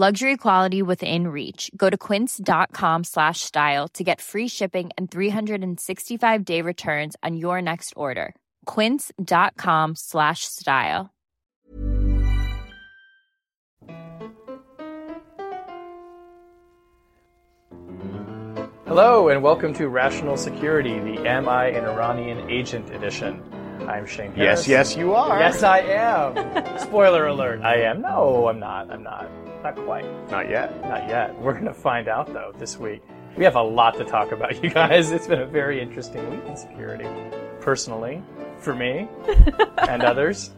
Luxury quality within reach. Go to quince.com slash style to get free shipping and 365 day returns on your next order. Quince.com slash style. Hello, and welcome to Rational Security, the Am I an Iranian Agent edition. I'm Shane Harris. Yes, yes, you are. Yes, I am. Spoiler alert. I am. No, I'm not. I'm not. Not quite. Not yet. Not yet. We're going to find out, though, this week. We have a lot to talk about, you guys. It's been a very interesting week in security. Personally, for me, and others.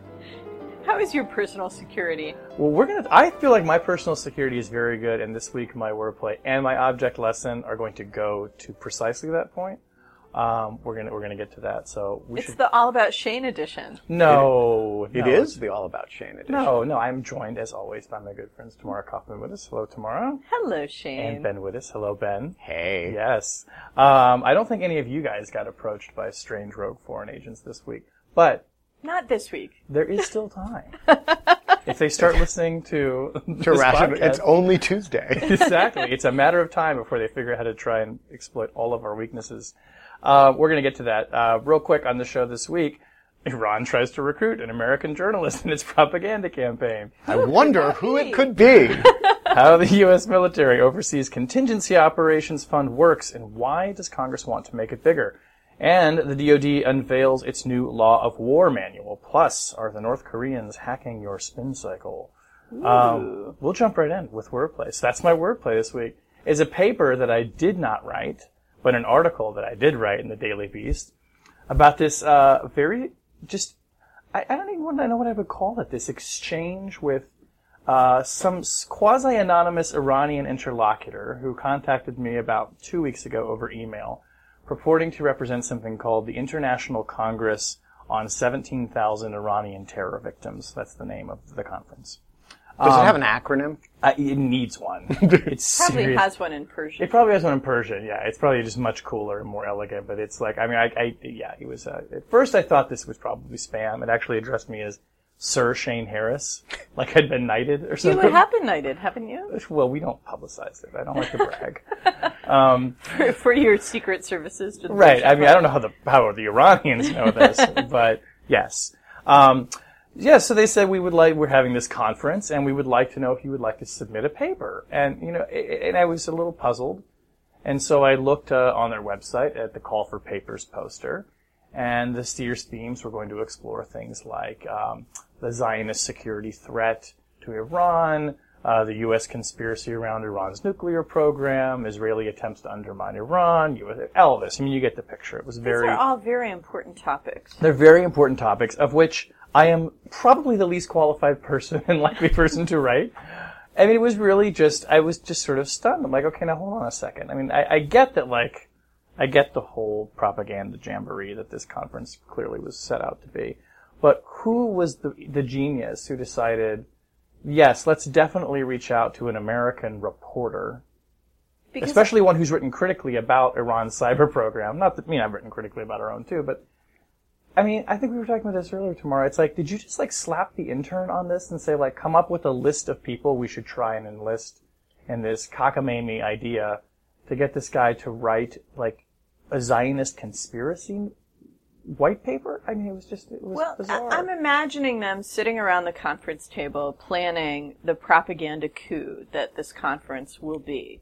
How is your personal security? Well, we're gonna. I feel like my personal security is very good, and this week my wordplay and my object lesson are going to go to precisely that point. Um, we're gonna we're gonna get to that. So we It's should. the All About Shane edition. no, It no. is the All About Shane edition. No, no. I'm joined as always by my good friends Tamara Cofman Wittes. Hello, Tamara. Hello, Shane. And Ben Wittes. Hello, Ben. Hey. Yes. Um, I don't think any of you guys got approached by strange rogue foreign agents this week, but Not this week. there is still time. if they start listening to, To this ration- podcast- it's only Tuesday. exactly. It's a matter of time before they figure out how to try and exploit all of our weaknesses. Uh, we're going to get to that. Uh, real quick on the show this week, Iran tries to recruit an American journalist in its propaganda campaign. I wonder who be? it could be. How the U.S. military overseas contingency operations fund works and why does Congress want to make it bigger? And the DoD unveils its new law of war manual. Plus, are the North Koreans hacking your spin cycle? Um, we'll jump right in with wordplay. So that's my wordplay this week. Is a paper that I did not write, but an article that I did write in the Daily Beast about this uh, very just I, I don't even know what I would call it. This exchange with uh, some quasi anonymous Iranian interlocutor who contacted me about two weeks ago over email, purporting to represent something called the International Congress on 17,000 Iranian Terror Victims. That's the name of the conference. Does it have an acronym? Uh, it needs one. It's Probably serious. has one in Persian. It probably has one in Persian. Yeah, it's probably just much cooler and more elegant. But it's like, I mean, I, I yeah, it was. Uh, at first, I thought this was probably spam. It actually addressed me as Sir Shane Harris, like I'd been knighted or something. you something. have been knighted, haven't you? Well, we don't publicize it. I don't like to brag. um, For, for your secret services to the right. Persian I mean, I don't know how the how the Iranians know this, but yes. Um, yeah, so they said we would like we're having this conference, and we would like to know if you would like to submit a paper. And you know, and I was a little puzzled, and so I looked uh, on their website at the call for papers poster, and the Steers themes were going to explore things like um, the Zionist security threat to Iran, uh, the U.S. conspiracy around Iran's nuclear program, Israeli attempts to undermine Iran, US, all this. I mean, you get the picture. It was These very. are all very important topics. They're very important topics, of which I am probably the least qualified person and likely person to write. I mean, it was really just, I was just sort of stunned. I'm like, okay, now hold on a second. I mean, I, I get that, like, I get the whole propaganda jamboree that this conference clearly was set out to be. But who was the, the genius who decided, yes, let's definitely reach out to an American reporter Because especially one who's written critically about Iran's cyber program. Not that, I mean, I've written critically about our own too, but I mean, I think we were talking about this earlier Tamara. It's like, did you just like slap the intern on this and say like, come up with a list of people we should try and enlist in this cockamamie idea to get this guy to write like a Zionist conspiracy white paper? I mean, it was just, it was Well, I- bizarre. I'm imagining them sitting around the conference table planning the propaganda coup that this conference will be.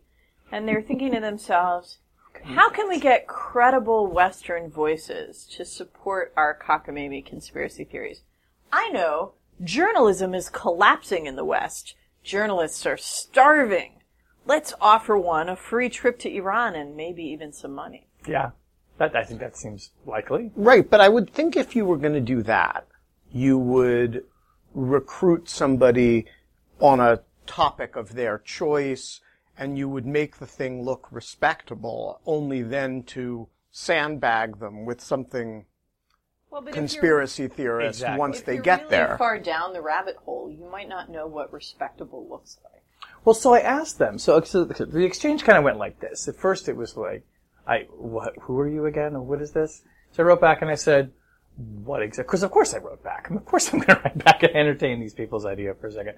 And they're thinking to themselves, how can we get credible Western voices to support our cockamamie conspiracy theories? I know journalism is collapsing in the West. Journalists are starving. Let's offer one a free trip to Iran and maybe even some money. yeah. That, I think that seems likely. Right, but I would think if you were going to do that, you would recruit somebody on a topic of their choice and you would make the thing look respectable, only then to sandbag them with something Well, but conspiracy theorist Exactly. once If they you're get really there. far down the rabbit hole, you might not know what respectable looks like. Well, so I asked them. So, so the exchange kind of went like this. At first, it was like, "I what? Who are you again? What is this?" So I wrote back and I said, "What exactly?" Because of course I wrote back. I mean, of course I'm going to write back and entertain these people's idea for a second.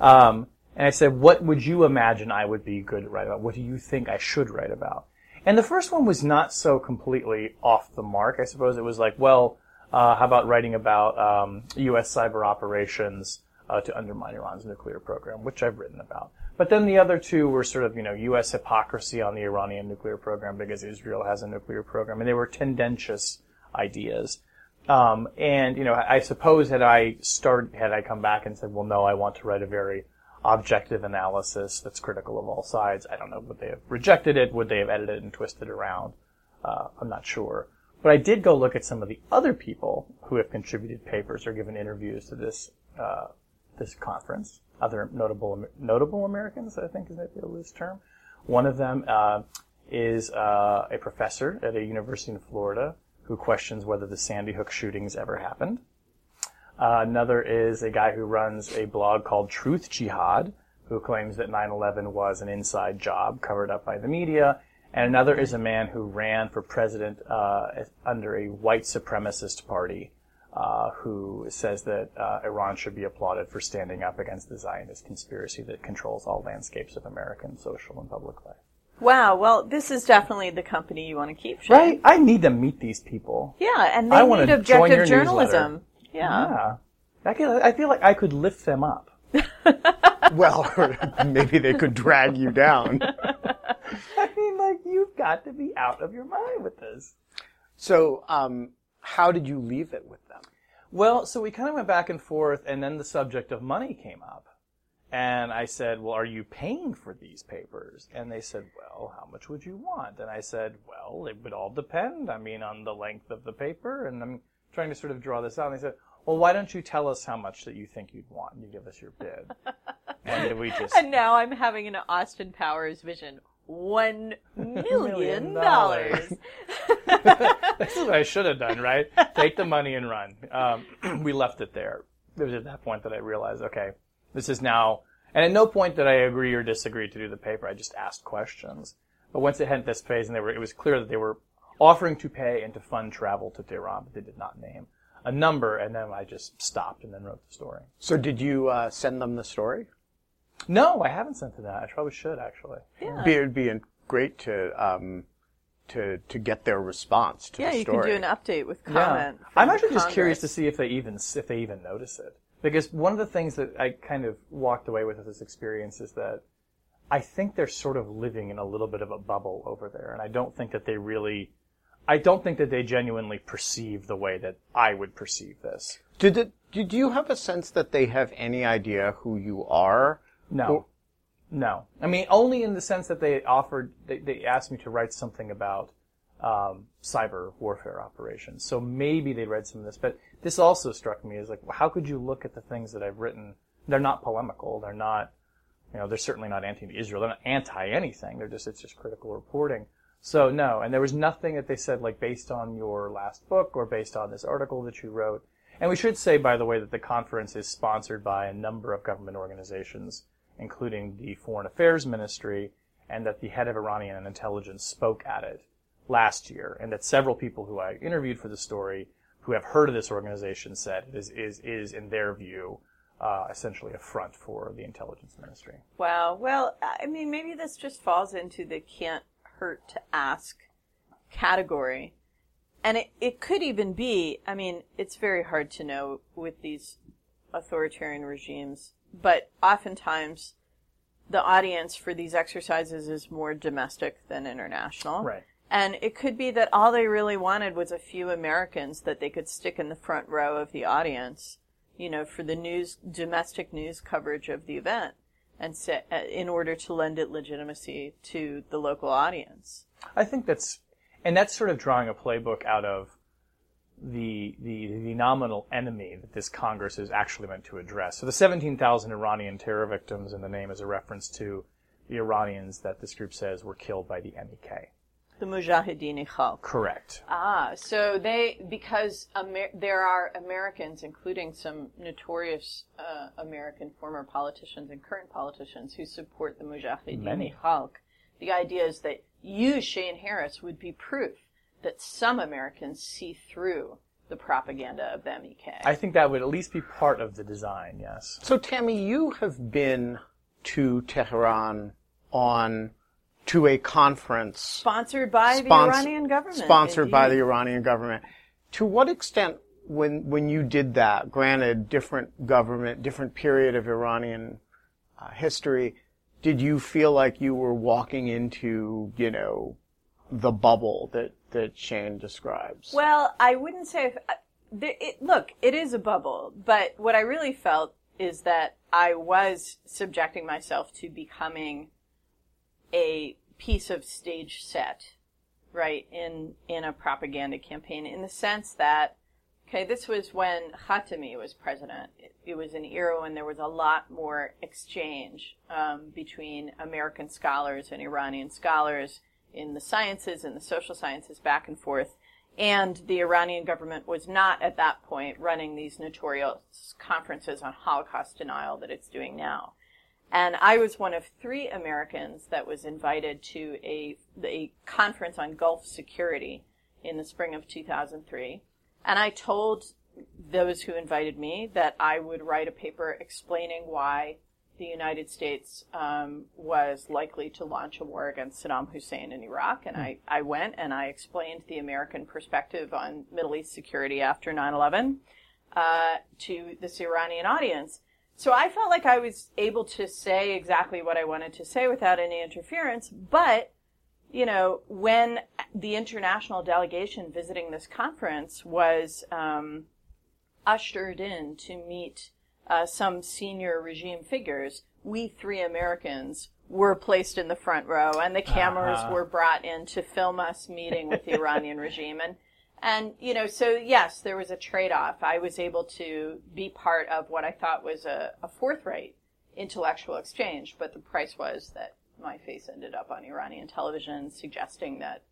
Um, and I said, "What would you imagine I would be good to write about? What do you think I should write about?" And the first one was not so completely off the mark. I suppose it was like, well, uh, how about writing about um, U.S. cyber operations uh, to undermine Iran's nuclear program, which I've written about. But then the other two were sort of, you know, U.S. hypocrisy on the Iranian nuclear program because Israel has a nuclear program, and they were tendentious ideas. Um, and you know, I suppose had I start had I come back and said, well, no, I want to write a very objective analysis that's critical of all sides. I don't know. Would they have rejected it? Would they have edited it and twisted it around? Uh, I'm not sure. But I did go look at some of the other people who have contributed papers or given interviews to this uh, this conference. Other notable notable Americans, I think is maybe a loose term. One of them uh, is uh, a professor at a university in Florida who questions whether the Sandy Hook shootings ever happened. Uh, another is a guy who runs a blog called Truth Jihad, who claims that 9/11 was an inside job covered up by the media. And another is a man who ran for president uh, under a white supremacist party, uh, who says that uh, Iran should be applauded for standing up against the Zionist conspiracy that controls all landscapes of American social and public life. Wow. Well, this is definitely the company you want to keep. Shane. Right? I need to meet these people. Yeah, and they I need objective journalism. Yeah. Yeah. I, can, I feel like I could lift them up. well, maybe they could drag you down. I mean, like, you've got to be out of your mind with this. So, um, how did you leave it with them? Well, so we kind of went back and forth, and then the subject of money came up. And I said, well, are you paying for these papers? And they said, well, how much would you want? And I said, well, it would all depend, I mean, on the length of the paper. And I'm trying to sort of draw this out. And they said, well, why don't you tell us how much that you think you'd want? And you give us your bid. and we just. And now I'm having an Austin Powers vision. One million Million dollars. this is what I should have done, right? Take the money and run. Um, we left it there. It was at that point that I realized, okay, this is now, and at no point did I agree or disagree to do the paper. I just asked questions. But once it hit this phase, and they were, it was clear that they were offering to pay and to fund travel to Tehran, but they did not name a number. And then I just stopped and then wrote the story. So, did you uh, send them the story? No, I haven't sent to that. I probably should actually. Yeah. Be, it'd be great to um, to to get their response to Yeah, the you can do an update with comment. Yeah. I'm from actually just curious to see if they even if they even notice it. Because one of the things that I kind of walked away with with this experience is that I think they're sort of living in a little bit of a bubble over there, and I don't think that they really, I don't think that they genuinely perceive the way that I would perceive this. Did it, did you have a sense that they have any idea who you are? No. Well- no. I mean, only in the sense that they offered, they, they asked me to write something about um, cyber warfare operations. So maybe they read some of this, but this also struck me as like, how could you look at the things that I've written? They're not polemical. They're not, you know, they're certainly not anti-Israel. They're not anti anything. They're just, it's just critical reporting. So no, and there was nothing that they said like based on your last book or based on this article that you wrote. And we should say, by the way, that the conference is sponsored by a number of government organizations, including the Foreign Affairs Ministry, and that the head of Iranian intelligence spoke at it last year, and that several people who I interviewed for the story who have heard of this organization said it is, is, is in their view, uh, essentially a front for the intelligence ministry. Wow. Well, I mean, maybe this just falls into the can't hurt to ask category. And it, it could even be, I mean, it's very hard to know with these authoritarian regimes, but oftentimes the audience for these exercises is more domestic than international. Right. And it could be that all they really wanted was a few Americans that they could stick in the front row of the audience, you know, for the news, domestic news coverage of the event, and set, uh, in order to lend it legitimacy to the local audience. I think that's, and that's sort of drawing a playbook out of the, the, the nominal enemy that this Congress is actually meant to address. So the 17,000 Iranian terror victims in the name is a reference to the Iranians that this group says were killed by the MEK. The Mujahideen Khalq. Correct. Ah, so they because Amer- there are Americans, including some notorious uh, American former politicians and current politicians, who support the Mujahideen Many. Khalq. The idea is that you, Shane Harris, would be proof that some Americans see through the propaganda of the MEK. I think that would at least be part of the design, yes. So, Tammy, you have been to Tehran on to a conference sponsored by the Iranian government. Sponsored by the. Iranian government. To what extent, when when you did that, granted different government, different period of Iranian uh, history, did you feel like you were walking into, you know, the bubble that that Shane describes? Well, I wouldn't say. If, uh, it, look, it is a bubble, but what I really felt is that I was subjecting myself to becoming a piece of stage set, right, in in a propaganda campaign, in the sense that, okay, this was when Khatami was president. It, it was an era when there was a lot more exchange um, between American scholars and Iranian scholars in the sciences and the social sciences back and forth. And the Iranian government was not at that point running these notorious conferences on Holocaust denial that it's doing now. And I was one of three Americans that was invited to a, a conference on Gulf security in the spring of 2003. And I told those who invited me that I would write a paper explaining why the United States um, was likely to launch a war against Saddam Hussein in Iraq. And I, I went and I explained the American perspective on Middle East security after 9 11 uh, to this Iranian audience. So I felt like I was able to say exactly what I wanted to say without any interference. But, you know, when the international delegation visiting this conference was um, ushered in to meet uh, some senior regime figures, we three Americans were placed in the front row, and the cameras Uh-huh. were brought in to film us meeting with the Iranian regime. And and you know, so yes, there was a trade-off. I was able to be part of what I thought was a, a forthright intellectual exchange, but the price was that my face ended up on Iranian television, suggesting that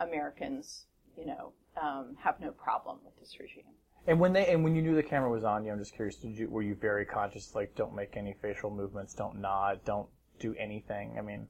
Americans, you know, um, have no problem with this regime. And when they and when you knew the camera was on you, I'm just curious. Did you were you very conscious? Like, don't make any facial movements, don't nod, don't do anything. I mean,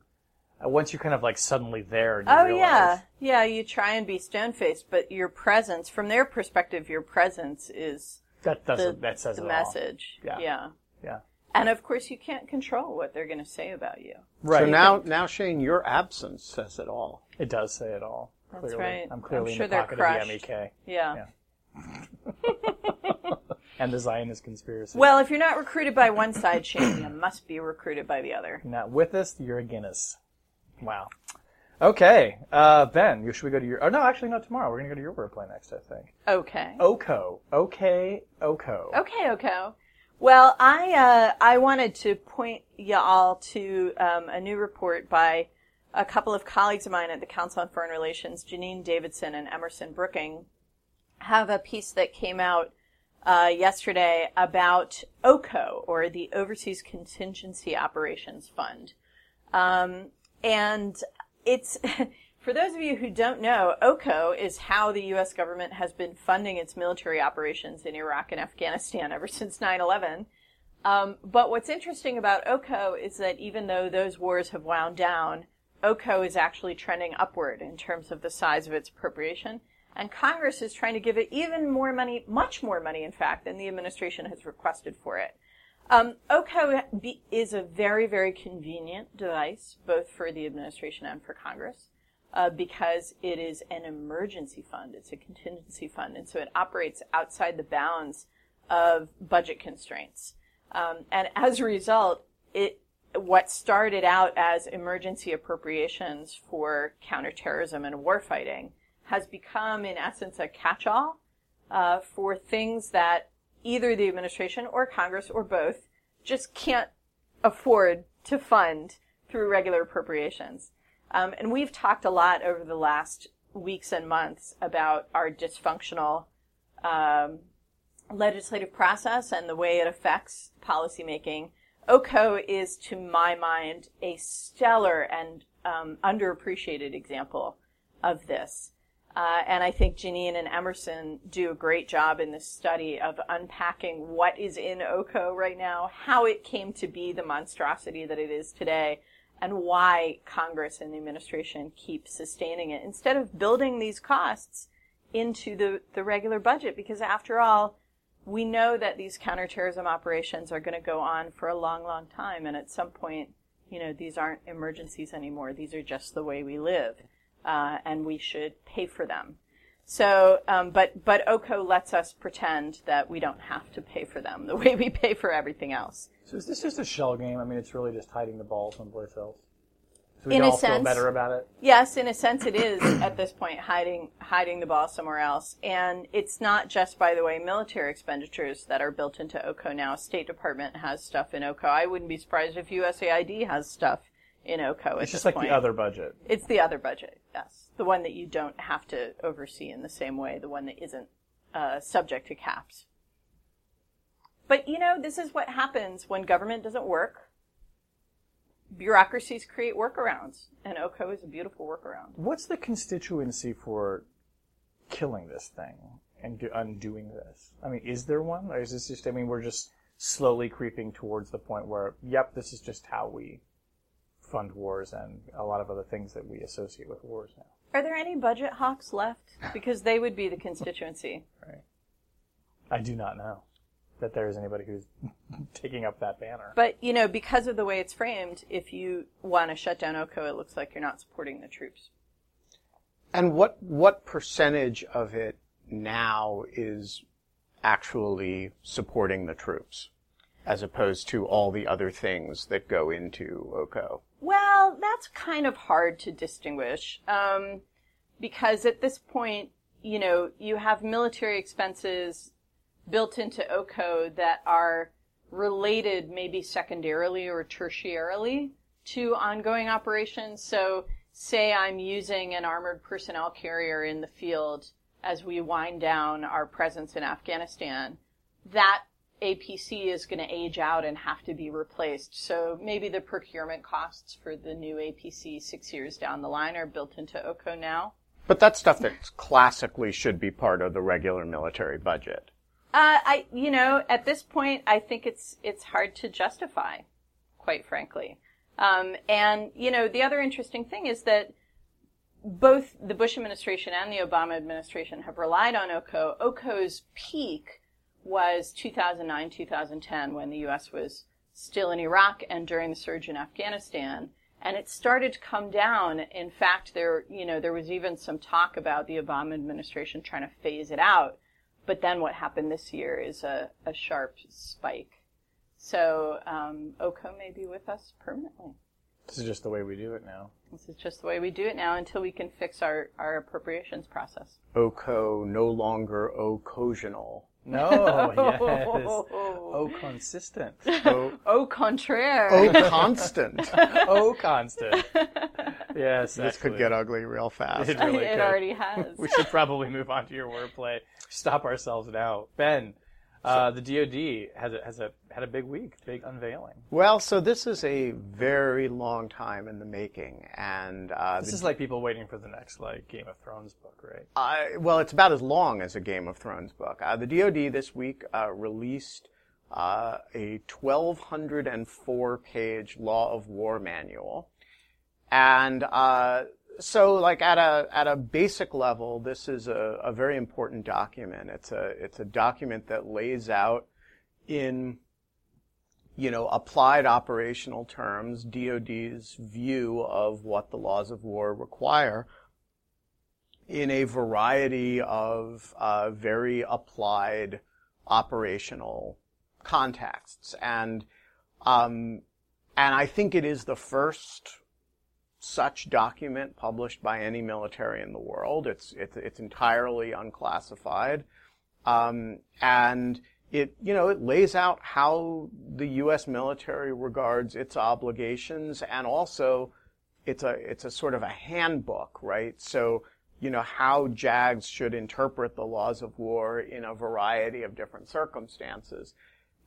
uh, once you're kind of like suddenly there, and you Oh realize, yeah, yeah. You try and be stone faced, but your presence, from their perspective, your presence is that the, doesn't that says the it message. Yeah. yeah. Yeah. And of course, you can't control what they're going to say about you. Right. So now, now Shane, your absence says it all. it does say it all. That's clearly. right. I'm clearly I'm sure in the they're pocket crushed. of the MEK Yeah. Yeah. And the Zionist conspiracy. Well, if you're not recruited by one side, Shane, you must be recruited by the other. You're not with us, you're a Guinness. Wow. Okay, uh, Ben, should we go to your? Oh no, actually, no. Tamara we're gonna go to your wordplay next. I think. Okay. OCO. Okay. OCO. Okay, okay. Well, I uh, I wanted to point y'all to um, a new report by a couple of colleagues of mine at the Council on Foreign Relations, Janine Davidson and Emerson Brooking, have a piece that came out uh, yesterday about OCO, or the Overseas Contingency Operations Fund. Um, and it's, for those of you who don't know, OCO is how the U.S. government has been funding its military operations in Iraq and Afghanistan ever since 9-11. Um, but what's interesting about OCO is that even though those wars have wound down, OCO is actually trending upward in terms of the size of its appropriation. And Congress is trying to give it even more money, much more money, in fact, than the administration has requested for it. Um, OCO is a very, very convenient device, both for the administration and for Congress, uh, because it is an emergency fund. It's a contingency fund, and so it operates outside the bounds of budget constraints. Um, and as a result, it what started out as emergency appropriations for counterterrorism and warfighting has become, in essence, a catch-all uh, for things that either the administration or Congress or both just can't afford to fund through regular appropriations. Um, and we've talked a lot over the last weeks and months about our dysfunctional um, legislative process and the way it affects policymaking OCO is, to my mind, a stellar and um, underappreciated example of this. Uh, and I think Janine and Emerson do a great job in this study of unpacking what is in OCO right now, how it came to be the monstrosity that it is today, and why Congress and the administration keep sustaining it instead of building these costs into the, the regular budget. Because after all, we know that these counterterrorism operations are going to go on for a long, long time. And at some point, you know, these aren't emergencies anymore. These are just the way we live uh, and we should pay for them. So, um, but but OCO lets us pretend that we don't have to pay for them the way we pay for everything else. So is this just a shell game? I mean, it's really just hiding the ball someplace else. So we In can a all feel sense. better about it. Yes, in a sense, it is at this point hiding hiding the ball somewhere else. And it's not just, by the way, military expenditures that are built into OCO now. State Department has stuff in OCO. I wouldn't be surprised if USAID has stuff in OCO. At It's just like point. the other budget. It's the other budget, yes. The one that you don't have to oversee in the same way, the one that isn't uh, subject to caps. But you know, this is what happens when government doesn't work. Bureaucracies create workarounds, and OCO is a beautiful workaround. What's the constituency for killing this thing and do, undoing this? I mean, is there one? Or is this just, I mean, we're just slowly creeping towards the point where, yep, this is just how we fund wars and a lot of other things that we associate with wars now. Are there any budget hawks left? Because they would be the constituency. Right. I do not know that there is anybody who's taking up that banner. But, you know, because of the way it's framed, if you want to shut down OCO, it looks like you're not supporting the troops. And what what percentage of it now is actually supporting the troops, as opposed to all the other things that go into OCO? Well, that's kind of hard to distinguish um, because at this point, you know, you have military expenses built into OCO that are related maybe secondarily or tertiarily to ongoing operations. So, say I'm using an armored personnel carrier in the field as we wind down our presence in Afghanistan. That APC is going to age out and have to be replaced. So maybe the procurement costs for the new APC six years down the line are built into OCO now. But that's stuff that classically should be part of the regular military budget. Uh, I, you know, at this point, I think it's it's hard to justify, quite frankly. Um, and you know, the other interesting thing is that both the Bush administration and the Obama administration have relied on OCO. OCO's peak was 2009, 2010, when the U.S. was still in Iraq and during the surge in Afghanistan. And it started to come down. In fact, there, you know, there was even some talk about the Obama administration trying to phase it out. But then what happened this year is a, a sharp spike. So um, OCO may be with us permanently. This is just the way we do it now. This is just the way we do it now until we can fix our, our appropriations process. OCO no longer occasional. No, yes. Oh, consistent. O, Au contraire. o constant. Oh, constant. Yes, This could get ugly real fast. It really it could. already has. We should probably move on to your wordplay. Stop ourselves now. Ben, uh, the DoD has a, has a had a big week, big unveiling. Well, so this is a very long time in the making, and uh, This is like people waiting for the next like Game of Thrones book, right? I, well, it's about as long as a Game of Thrones book. Uh, the DoD this week uh, released uh, a 1,204 page Law of War manual, and uh, so, like at a at a basic level, this is a, a very important document. It's a it's a document that lays out in you know, applied operational terms, DoD's view of what the laws of war require in a variety of uh, very applied operational contexts, and um, and I think it is the first such document published by any military in the world. It's it's, it's entirely unclassified, um, and it you know it lays out how the U.S. military regards its obligations, and also it's a it's a sort of a handbook, right? So you know how JAGs should interpret the laws of war in a variety of different circumstances.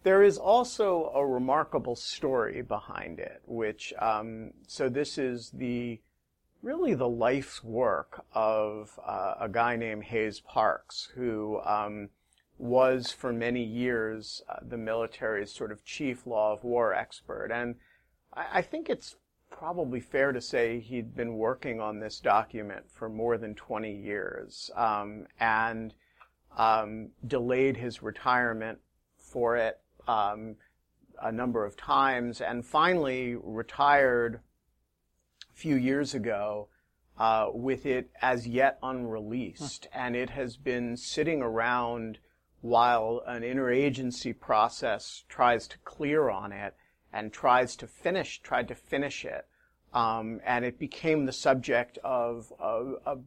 There is also a remarkable story behind it, which, um, so this is the, really the life's work of uh, a guy named Hays Parks, who um, was for many years uh, the military's sort of chief law of war expert. And I, I think it's probably fair to say he'd been working on this document for more than 20 years um, and um, delayed his retirement for it um, a number of times, and finally retired a few years ago uh, with it as yet unreleased, huh. and it has been sitting around while an interagency process tries to clear on it and tries to finish, tried to finish it. Um, and it became the subject of a, a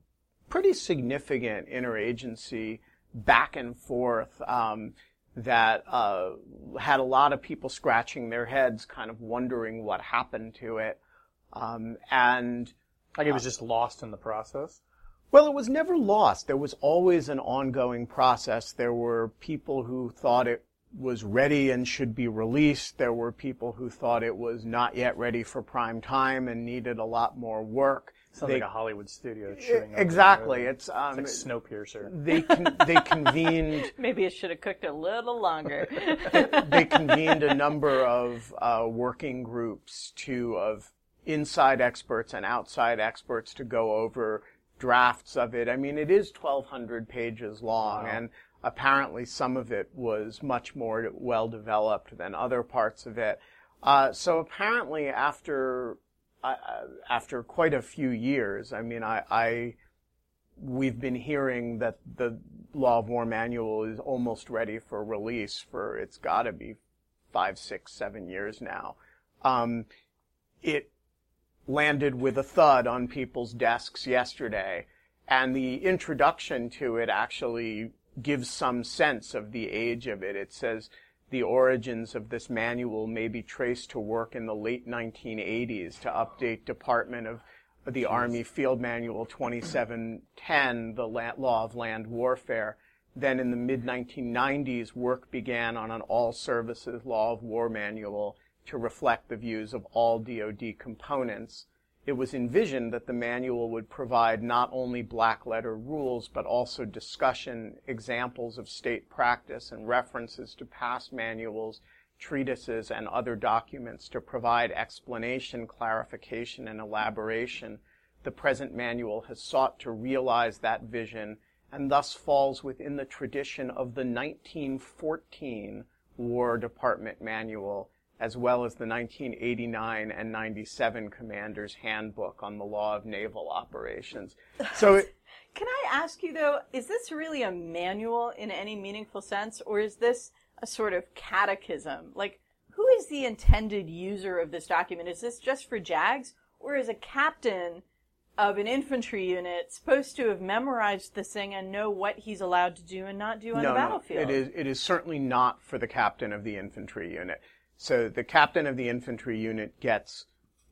pretty significant interagency back and forth. Um, that uh, had a lot of people scratching their heads, kind of wondering what happened to it. Um, and like it was uh, just lost in the process. Well, it was never lost. There was always an ongoing process. There were people who thought it was ready and should be released. There were people who thought it was not yet ready for prime time and needed a lot more work. Sounds they, like a Hollywood studio shooting. Exactly, it's, um, it's like Snowpiercer. They con- they convened. Maybe it should have cooked a little longer. they convened a number of uh, working groups to of inside experts and outside experts to go over drafts of it. I mean, it is 1,200 pages long, wow. and apparently some of it was much more well developed than other parts of it. Uh, so apparently, after after quite a few years, I mean, I, I, we've been hearing that the Law of War manual is almost ready for release for it's got to be five, six, seven years now. Um, it landed with a thud on people's desks yesterday, and the introduction to it actually gives some sense of the age of it. It says the origins of this manual may be traced to work in the late 1980s to update Department of the Army Field Manual 2710, the Law of Land Warfare. Then in the mid 1990s, work began on an all services Law of War Manual to reflect the views of all DoD components it was envisioned that the manual would provide not only black letter rules, but also discussion, examples of state practice, and references to past manuals, treatises, and other documents to provide explanation, clarification, and elaboration. The present manual has sought to realize that vision and thus falls within the tradition of the 1914 War Department Manual as well as the 1989 and 97 Commander's Handbook on the Law of Naval Operations. So, it, can I ask you though, is this really a manual in any meaningful sense, or is this a sort of catechism? Like, who is the intended user of this document? Is this just for JAGs, or is a captain of an infantry unit supposed to have memorized this thing and know what he's allowed to do and not do on no, the battlefield? No, it is. It is certainly not for the captain of the infantry unit. So the captain of the infantry unit gets,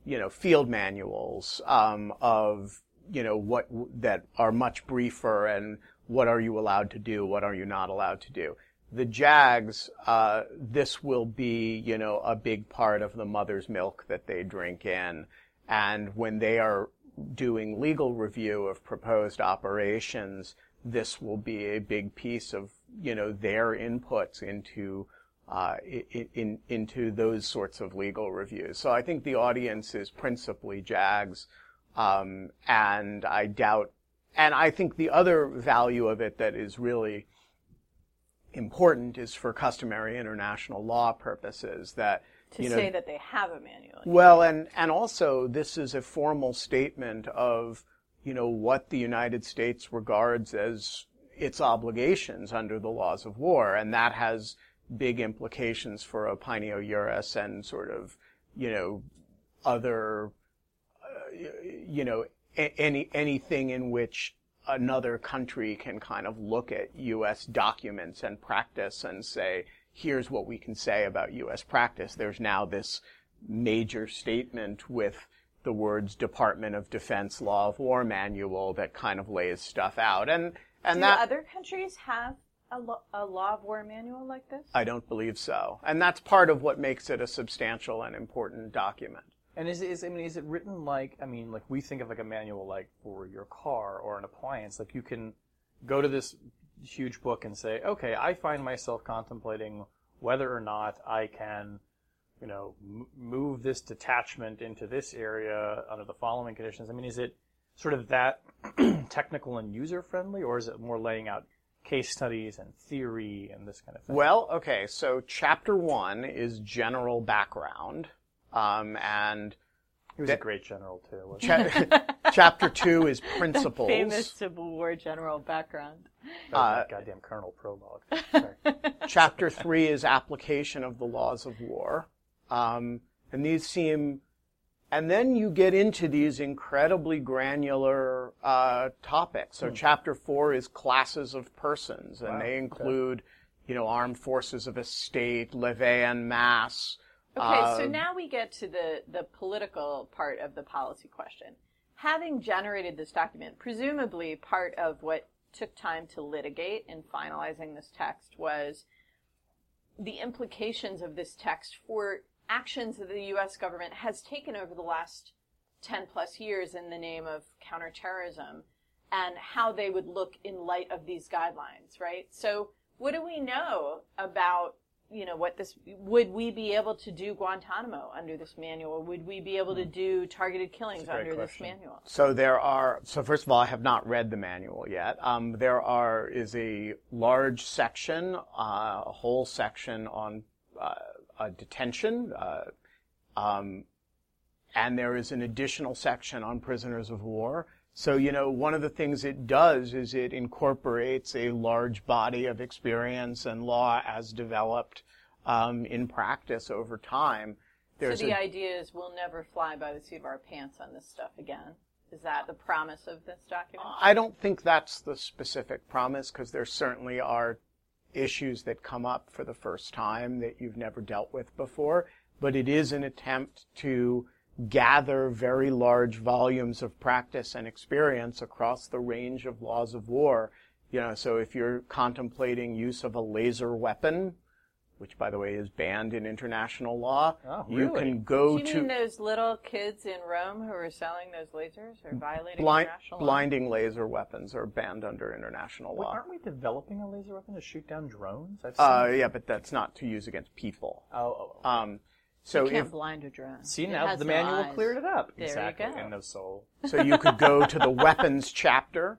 you know, field manuals um, of, you know, what that are much briefer and what are you allowed to do, what are you not allowed to do. The JAGs, uh, this will be, you know, a big part of the mother's milk that they drink in. And when they are doing legal review of proposed operations, this will be a big piece of, you know, their inputs into uh, in, in, into those sorts of legal reviews. So I think the audience is principally JAGs, um, and I doubt, and I think the other value of it that is really important is for customary international law purposes that to you know, say that they have a manual. Well, and and also this is a formal statement of you know what the United States regards as its obligations under the laws of war, and that has big implications for opinio juris and sort of, you know, other, uh, you know, a- any anything in which another country can kind of look at U.S. documents and practice and say, here's what we can say about U.S. practice. There's now this major statement with the words Department of Defense Law of War Manual that kind of lays stuff out. And and Do that other countries have a, lo- a law of war manual like this? I don't believe so. And that's part of what makes it a substantial and important document. And is, it- is I mean, is it written like I mean, like we think of like a manual like for your car or an appliance. Like you can go to this huge book and say, okay, I find myself contemplating whether or not I can, you know, m- move this detachment into this area under the following conditions. I mean, is it sort of that technical and user friendly, or is it more laying out case studies and theory and this kind of thing? Well, okay, so chapter one is general background. Um, and he was a great general too. wasn't cha- chapter two is principles. Famous Civil War general background. That was uh, goddamn Colonel prologue. Sorry. chapter three is application of the laws of war. Um, and these seem, and then you get into these incredibly granular uh, topics. So chapter four is classes of persons, and Hmm. Wow, they okay. include, you know, armed forces of a state, levee en masse. Okay, so um, now we get to the, the political part of the policy question. Having generated this document, presumably part of what took time to litigate in finalizing this text was the implications of this text for actions that the U.S. government has taken over the last 10 plus years in the name of counterterrorism and how they would look in light of these guidelines, right? So what do we know about, you know, what this, would we be able to do Guantanamo under this manual? Would we be able to do targeted killings great under this manual? So there are. So first of all, I have not read the manual yet. Um, there are is a large section, uh, a whole section on uh, uh, detention, uh, um, and there is an additional section on prisoners of war. So you know, one of the things it does is it incorporates a large body of experience and law as developed um, in practice over time. There's so the a- idea is we'll never fly by the seat of our pants on this stuff again. Is that the promise of this document? I don't think that's the specific promise because there certainly are issues that come up for the first time that you've never dealt with before, but it is an attempt to gather very large volumes of practice and experience across the range of laws of war. You know, so if you're contemplating use of a laser weapon, which by the way is banned in international law, Oh, you can go Do you to mean those little kids in Rome who are selling those lasers or violating blind, international law? blinding laser weapons are banned under international Wait, law. aren't we developing a laser weapon to shoot down drones? I've seen Uh, yeah, but that's not to use against people. oh, oh, oh. Um, so you can't if, blind a drone. See It now the no manual eyes. cleared it up. There you go. And no soul. so you could go to the weapons chapter,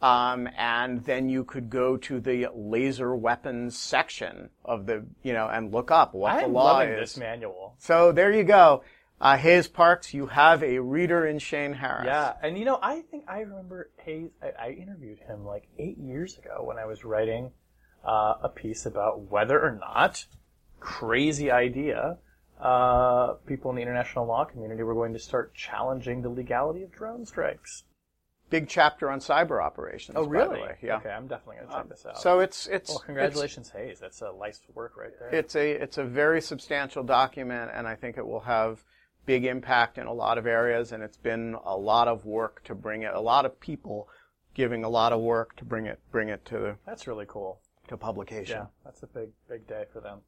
um, and then you could go to the laser weapons section of the, you know, and look up what the I'm law loving is. this manual. So there you go. Uh, Hays Parks, you have a reader in Shane Harris. Yeah, and you know, I think I remember Hays. I, I interviewed him like eight years ago when I was writing uh, a piece about whether or not crazy idea uh, people in the international law community were going to start challenging the legality of drone strikes. Big chapter on cyber operations. Oh, by really? the way. Yeah. Okay, I'm definitely going to check this out. So it's it's well, it's- congratulations, Hays. That's a life's work right there. it's a it's a very substantial document, and I think it will have big impact in a lot of areas. And it's been a lot of work to bring it. A lot of people giving a lot of work to bring it bring it to That's really cool. to publication. Yeah, that's a big, big day for them.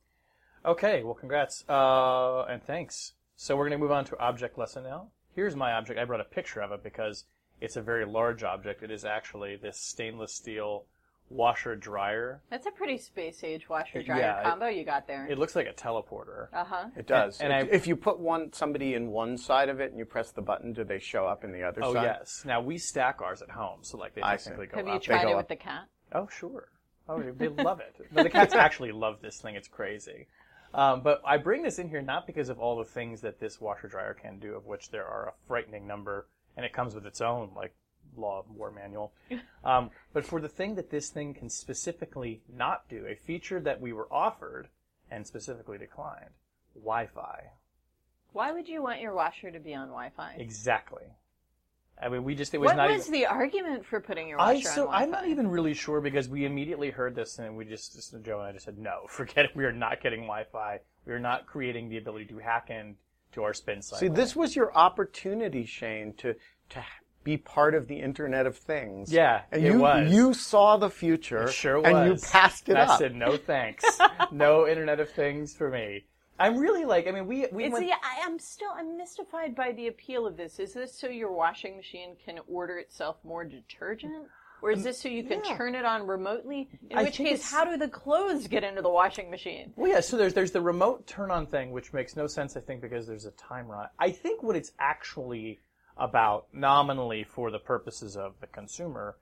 Okay, well, congrats uh, and thanks. So we're going to move on to object lesson now. Here's my object. I brought a picture of it because it's a very large object. It is actually this stainless steel washer dryer. That's a pretty space age washer dryer Yeah, it- combo you got there. It looks like a teleporter. Uh huh. It does. And if, I- if you put one somebody in one side of it and you press the button, do they show up in the other Oh side? Oh yes. Now we stack ours at home, so like they I see. technically go Have up. you tried go it up. with the cat? Oh, sure. Oh, they love it. But the cats actually love this thing. It's crazy. Um, but I bring this in here not because of all the things that this washer dryer can do, of which there are a frightening number, and it comes with its own like law of war manual. Um, but for the thing that this thing can specifically not do, a feature that we were offered and specifically declined, Wi-Fi. Why would you want your washer to be on Wi-Fi? Exactly. I mean, we just it was what not was even. the argument for putting your I washer so on Wi-Fi? I'm not even really sure because we immediately heard this and we just, just Joe and I just said no, forget it. We are not getting Wi-Fi. We are not creating the ability to hack in to our spin cycle. See, this was your opportunity, Shane, to to be part of the Internet of Things. Yeah, and it you was. you saw the future, It sure and you passed it I up. said no thanks. no Internet of Things for me. I'm really like. I mean, we we It's went. the, I am still I'm mystified by the appeal of this. Is this so your washing machine can order itself more detergent? Or is um, this so you can yeah. turn it on remotely? In I which case, it's- how do the clothes get into the washing machine? Well, yeah. So there's there's the remote turn on thing, which makes no sense, I think, because there's a timer on. I think what it's actually about, nominally for the purposes of the consumer,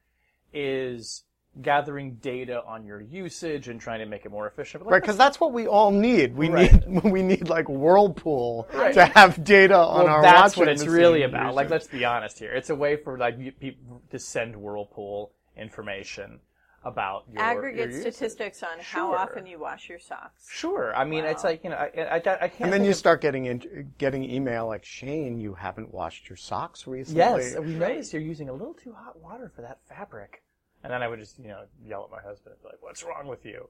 is gathering data on your usage and trying to make it more efficient. Like, Right, because that's what we all need. We Right. need we need like Whirlpool Right. to have data on well, our that's watching what it's really about. Like, let's be honest here. It's a way for like people to send Whirlpool information about your Aggregate your statistics on how often you wash your socks. Sure. I mean, it's like you know, I, I, I can't. And then you of- start getting in, getting email like Shane, you haven't washed your socks recently. Yes, we Right. noticed you're using a little too hot water for that fabric. And then I would just, you know, yell at my husband and be like, "What's wrong with you?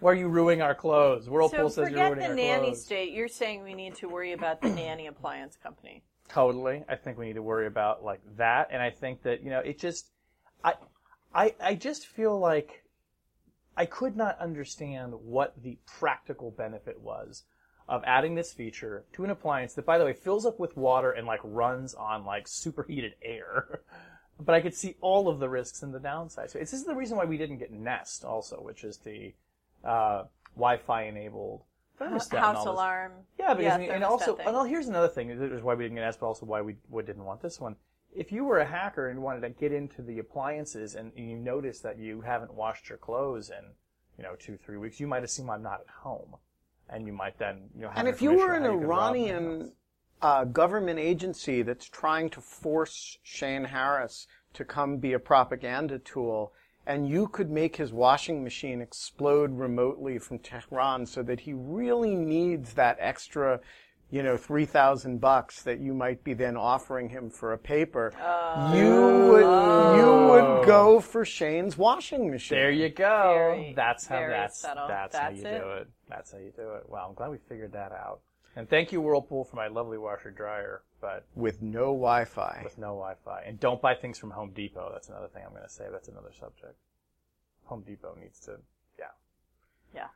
Why are you ruining our clothes?" Whirlpool So says you're ruining our clothes. forget the nanny state. You're saying we need to worry about the nanny appliance company. Totally. I think we need to worry about like that. And I think that, you know, it just, I, I, I just feel like I could not understand what the practical benefit was of adding this feature to an appliance that, by the way, fills up with water and like runs on like superheated air. but I could see all of the risks and the downsides. So it's, this is the reason why we didn't get Nest also, which is the, uh, Wi-Fi enabled thermostat and all House alarm. yeah, because I mean, and also, thing. and well, here's another thing. This is why we didn't get Nest, but also why we, we didn't want this one. If you were a hacker and wanted to get into the appliances and you notice that you haven't washed your clothes in, you know, two, three weeks, you might assume I'm not at home. And you might then, you know, have And if you were an how you could rob my Iranian house. uh, government agency that's trying to force Shane Harris to come be a propaganda tool, and you could make his washing machine explode remotely from Tehran so that he really needs that extra, you know, three thousand bucks that you might be then offering him for a paper, you would you would go for Shane's washing machine. There you go. Very, that's how that's subtle. that's, That's how you it. do it. That's how you do it. Well, I'm glad we figured that out. And thank you Whirlpool for my lovely washer dryer, but with no Wi-Fi. with no Wi-Fi. And don't buy things from Home Depot. That's another thing I'm going to say. That's another subject. Home Depot needs to, yeah, yeah.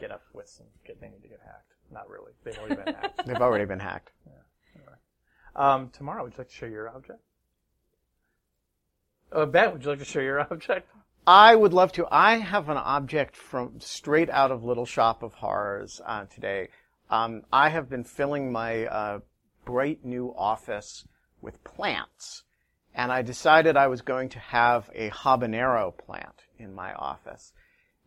get up with some. Get, they need to get hacked. Not really. They've already been hacked. They've already been hacked. Yeah. Um, Tamara, would you like to show your object? Uh, Ben, would you like to show your object? I would love to. I have an object from straight out of Little Shop of Horrors uh, today. Um, I have been filling my uh, bright new office with plants, and I decided I was going to have a habanero plant in my office.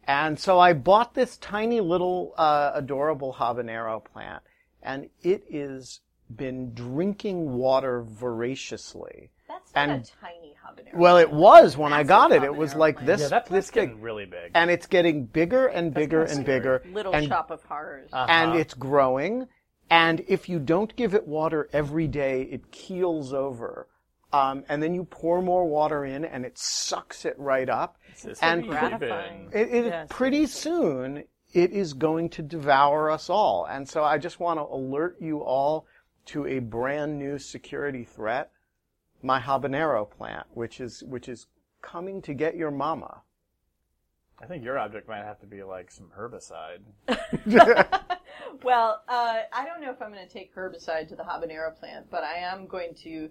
And so I bought this tiny little uh, adorable habanero plant, and it is been drinking water voraciously. That's not And- a tiny habanero. Well, it was when I got it. It was like this, Yeah, that this plant's getting really big. and it's getting bigger and bigger and scary. bigger. Little and, shop of horrors. Uh-huh. and it's growing. And if you don't give it water every day, it keels over. Um, and then you pour more water in, and it sucks it right up. It's and really gratifying. It, it Yes. pretty soon it is going to devour us all. And so I just want to alert you all to a brand new security threat, my habanero plant, which is which is coming to get your mama. I think your object might have to be like some herbicide. Well, uh, I don't know if I'm going to take herbicide to the habanero plant, but I am going to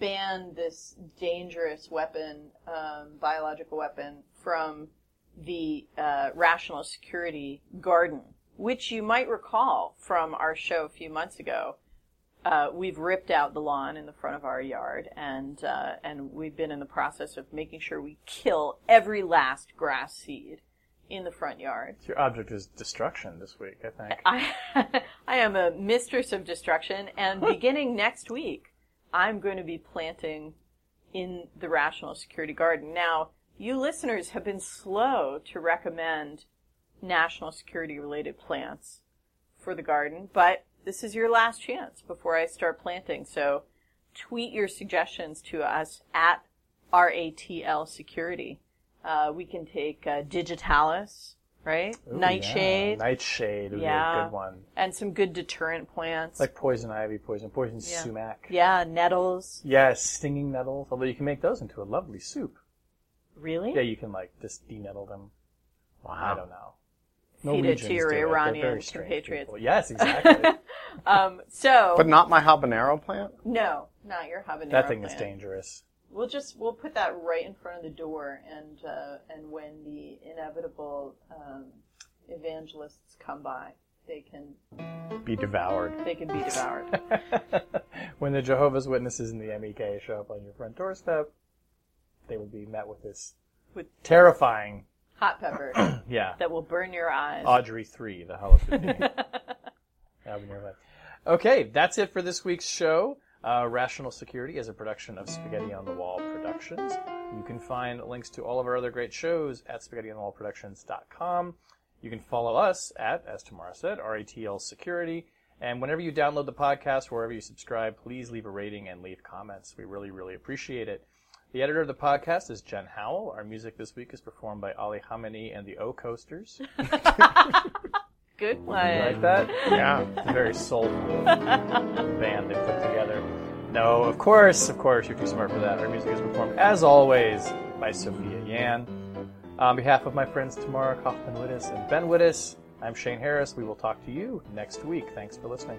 ban this dangerous weapon, um, biological weapon, from the uh, rational security garden, which you might recall from our show a few months ago. Uh, we've ripped out the lawn in the front of our yard, and uh, and we've been in the process of making sure we kill every last grass seed in the front yard. Your object is destruction this week, I think. I I am a mistress of destruction, and beginning next week, I'm going to be planting in the Rational Security Garden. Now, you listeners have been slow to recommend national security related plants for the garden, but this is your last chance before I start planting. So, tweet your suggestions to us at RATL Security. Uh, we can take uh, digitalis, right? Ooh, Nightshade, Yeah. Nightshade would be Yeah. a good one. and some good deterrent plants. Like poison ivy, poison, poison Yeah. sumac. yeah, nettles. Yes, stinging nettles. Although you can make those into a lovely soup. Really? Yeah, you can like just denettle them. Wow. I don't know. Feed it to your do Iranian very compatriots. people. Yes, exactly. Um, so But not my habanero plant? no, not your habanero. that thing is dangerous. We'll just we'll put that right in front of the door, and uh, and when the inevitable um, evangelists come by, they can Be devoured. they can be devoured. when the Jehovah's Witnesses and the MEK show up on your front doorstep, they will be met with this With- terrifying, Hot pepper yeah, that will burn your eyes. Audrey 3, the Holophony. okay, that's it for this week's show. Uh, Rational Security is a production of Spaghetti on the Wall Productions. You can find links to all of our other great shows at spaghettionthewallproductions.com. You can follow us at, as Tamara said, RATL Security. And whenever you download the podcast, wherever you subscribe, please leave a rating and leave comments. We really, really appreciate it. The editor of the podcast is Jen Howell. Our music this week is performed by Ali Khamenei and the O Coasters. Good You one. like that? Yeah. It's a very soulful band they put together. No, of course, of course, you're too smart for that. Our music is performed, as always, by Sophia Yan. On behalf of my friends Tamara Cofman Wittes and Ben Wittes, I'm Shane Harris. We will talk to you next week. Thanks for listening.